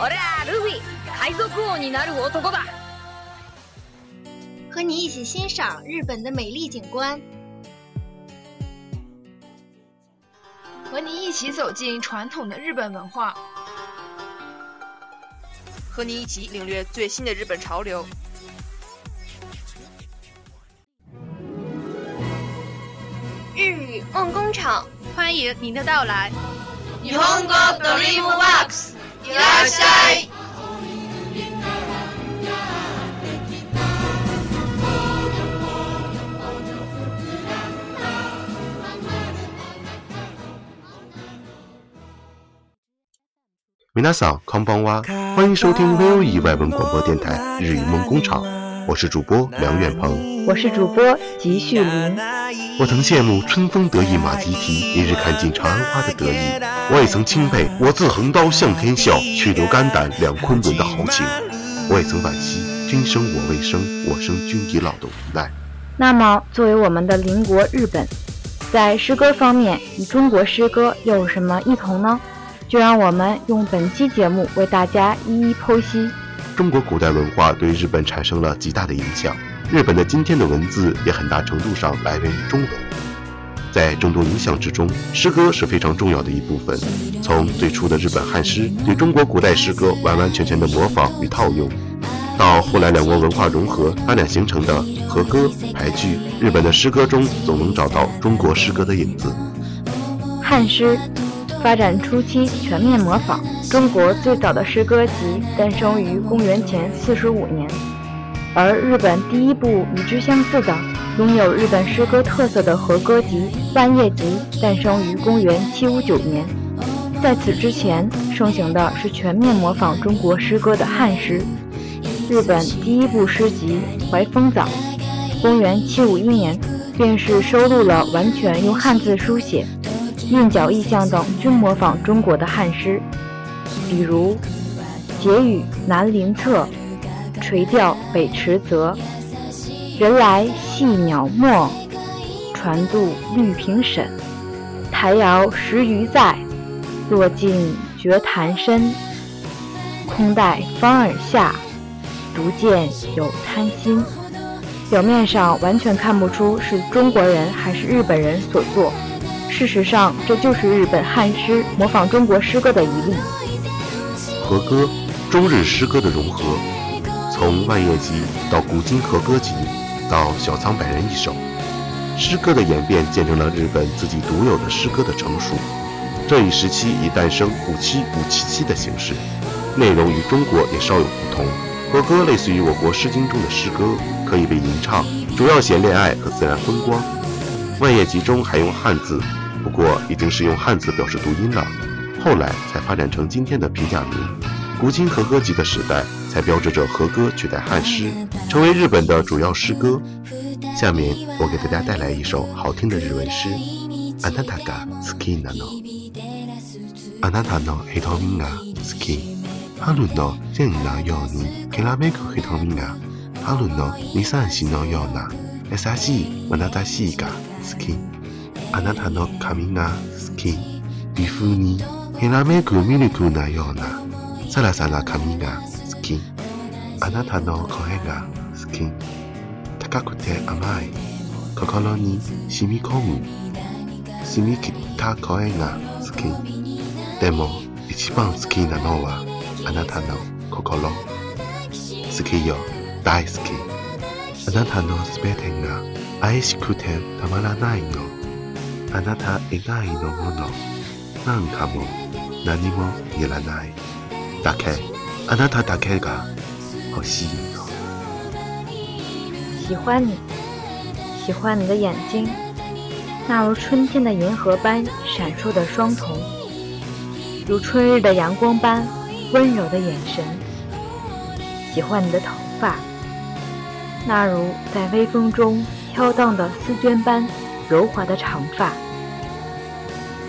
我嘞，鲁比，海贼王になる男だ。和你一起欣赏日本的美丽景观，和你一起走进传统的日本文化，和你一起领略最新的日本潮流。日语梦工厂，欢迎您的到来。日本国 DreamWorks。皆さん、こんばんは。欢迎收听 VOE 外文广播电台日语梦工厂，我是主播梁远鹏，我是主播吉旭林。我曾羡慕春风得意马蹄蹄，一日看尽长安花的得意；我也曾钦佩我自横刀向天笑，去留肝胆两昆仑的豪情；我也曾惋惜君生我未生，我生君已老的无奈。那么，作为我们的邻国日本，在诗歌方面与中国诗歌又有什么异同呢？就让我们用本期节目为大家一一剖析。中国古代文化对日本产生了极大的影响。日本的今天的文字也很大程度上来源于中文，在众多影响之中，诗歌是非常重要的一部分。从最初的日本汉诗对中国古代诗歌完完全全的模仿与套用，到后来两国文化融合发展形成的和歌、俳句，日本的诗歌中总能找到中国诗歌的影子。汉诗发展初期全面模仿，中国最早的诗歌集诞生于公元前四十五年。而日本第一部与之相似的、拥有日本诗歌特色的和歌集《万叶集》诞生于公元759年。在此之前，盛行的是全面模仿中国诗歌的汉诗。日本第一部诗集《怀风藻》，公元751年，便是收录了完全用汉字书写、韵脚、意象等均模仿中国的汉诗，比如《结语南林册》。垂钓北池泽，人来戏鸟没，船渡绿萍沈。台遥石鱼在，落尽觉潭深。空待芳饵下，独见有贪心。表面上完全看不出是中国人还是日本人所作，事实上这就是日本汉诗模仿中国诗歌的一例。和歌，中日诗歌的融合。从万叶集到古今和歌集，到小仓百人一首，诗歌的演变见证了日本自己独有的诗歌的成熟。这一时期已诞生五七五七七的形式，内容与中国也稍有不同。和歌类似于我国《诗经》中的诗歌，可以被吟唱，主要写恋爱和自然风光。万叶集中还用汉字，不过已经是用汉字表示读音了，后来才发展成今天的平假名。古今和歌集的时代。才标志着和歌取代汉诗，成为日本的主要诗歌。下面我给大家带来一首好听的日文诗。あなたが好きなの、あなたの瞳が好き、春の風のように開く瞳が、春の美しさのような優しいあなたが好き、あなたの髪が好き、比富に開く美しくなようなさらさら髪が。あなたの声が好き高くて甘い心に染み込む澄み切った声が好きでも一番好きなのはあなたの心好きよ大好きあなたの全てが愛しくてたまらないのあなた以外のものなんかも何もいらないだけあなただけが好吸引到喜欢你，喜欢你的眼睛，那如春天的银河般闪烁的双瞳，如春日的阳光般温柔的眼神。喜欢你的头发，那如在微风中飘荡的丝绢般柔滑的长发。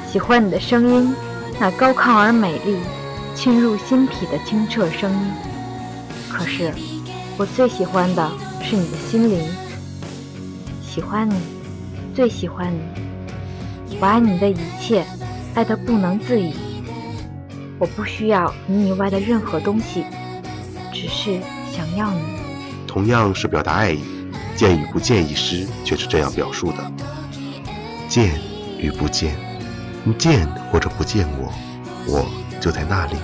喜欢你的声音，那高亢而美丽、沁入心脾的清澈声音。可是，我最喜欢的是你的心灵。喜欢你，最喜欢你。我爱你的一切，爱得不能自已。我不需要你以外的任何东西，只是想要你。同样是表达爱意，见与不见，一诗却是这样表述的：见与不见，你见或者不见我，我就在那里，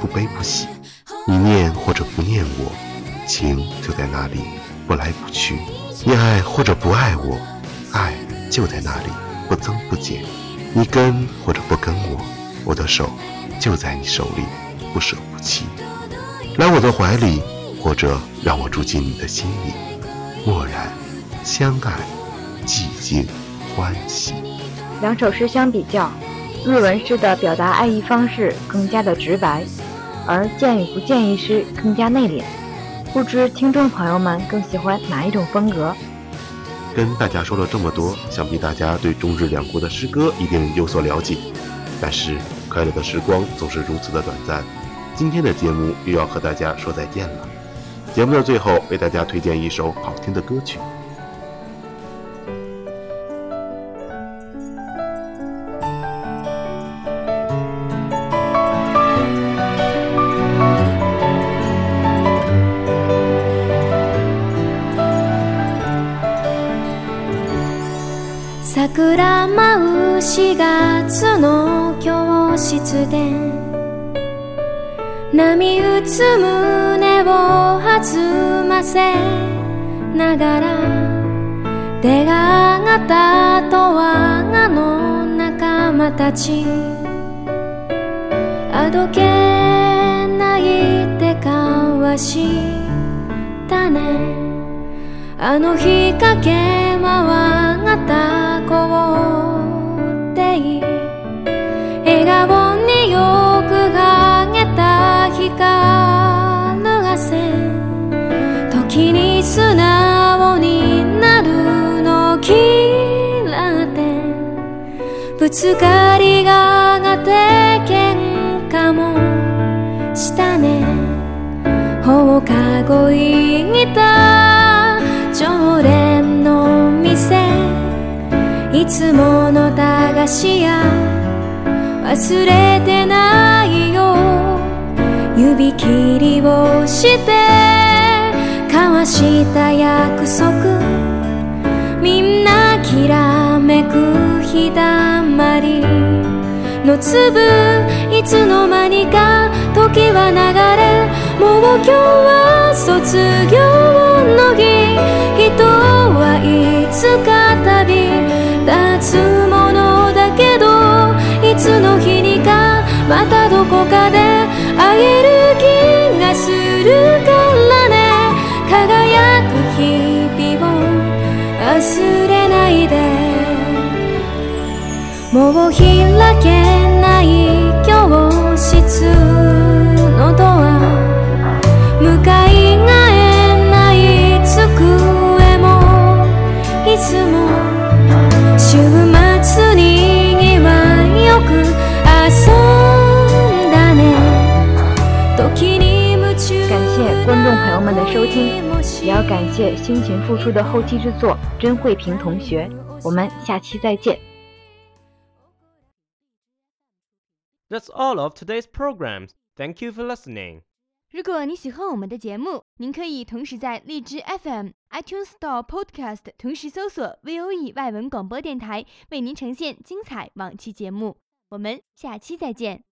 不悲不喜。你念或者不念我，情就在那里，不来不去；你爱或者不爱我，爱就在那里，不增不减；你跟或者不跟我，我的手就在你手里，不舍不弃。来我的怀里，或者让我住进你的心里，默然相爱，寂静欢喜。两首诗相比较，日文诗的表达爱意方式更加的直白。而建与不建，一诗更加内敛，不知听众朋友们更喜欢哪一种风格。跟大家说了这么多，想必大家对中日两国的诗歌一定有所了解。但是快乐的时光总是如此的短暂，今天的节目又要和大家说再见了。节目的最后，为大家推荐一首好听的歌曲。波打つ胸を弾ませながら出がったと我の仲間たちあどけないってかわしたねあの日かけは我がた凍っていたよくがげた光がせ時に素直になるの嫌ってぶつかりががて喧嘩もしたね放課後行った常連の店いつもの駄菓子屋忘れてないよ指切りをして交わした約束みんなきらめく日だまりの粒いつの間にか時は流れもう今日は卒業の日人はいつかで会える気がするからね輝く日々を忘れないでもう開けない教室のドア向かいがえない机もいつも的收听，也要感谢辛勤付出的后期制作甄慧萍同学。我们下期再见。That's all of today's programs. Thank you for listening. 如果你喜欢我们的节目，您可以同时在荔枝 FM、iTunes Store、Podcast 同时搜索 VOE 外文广播电台，为您呈现精彩往期节目。我们下期再见。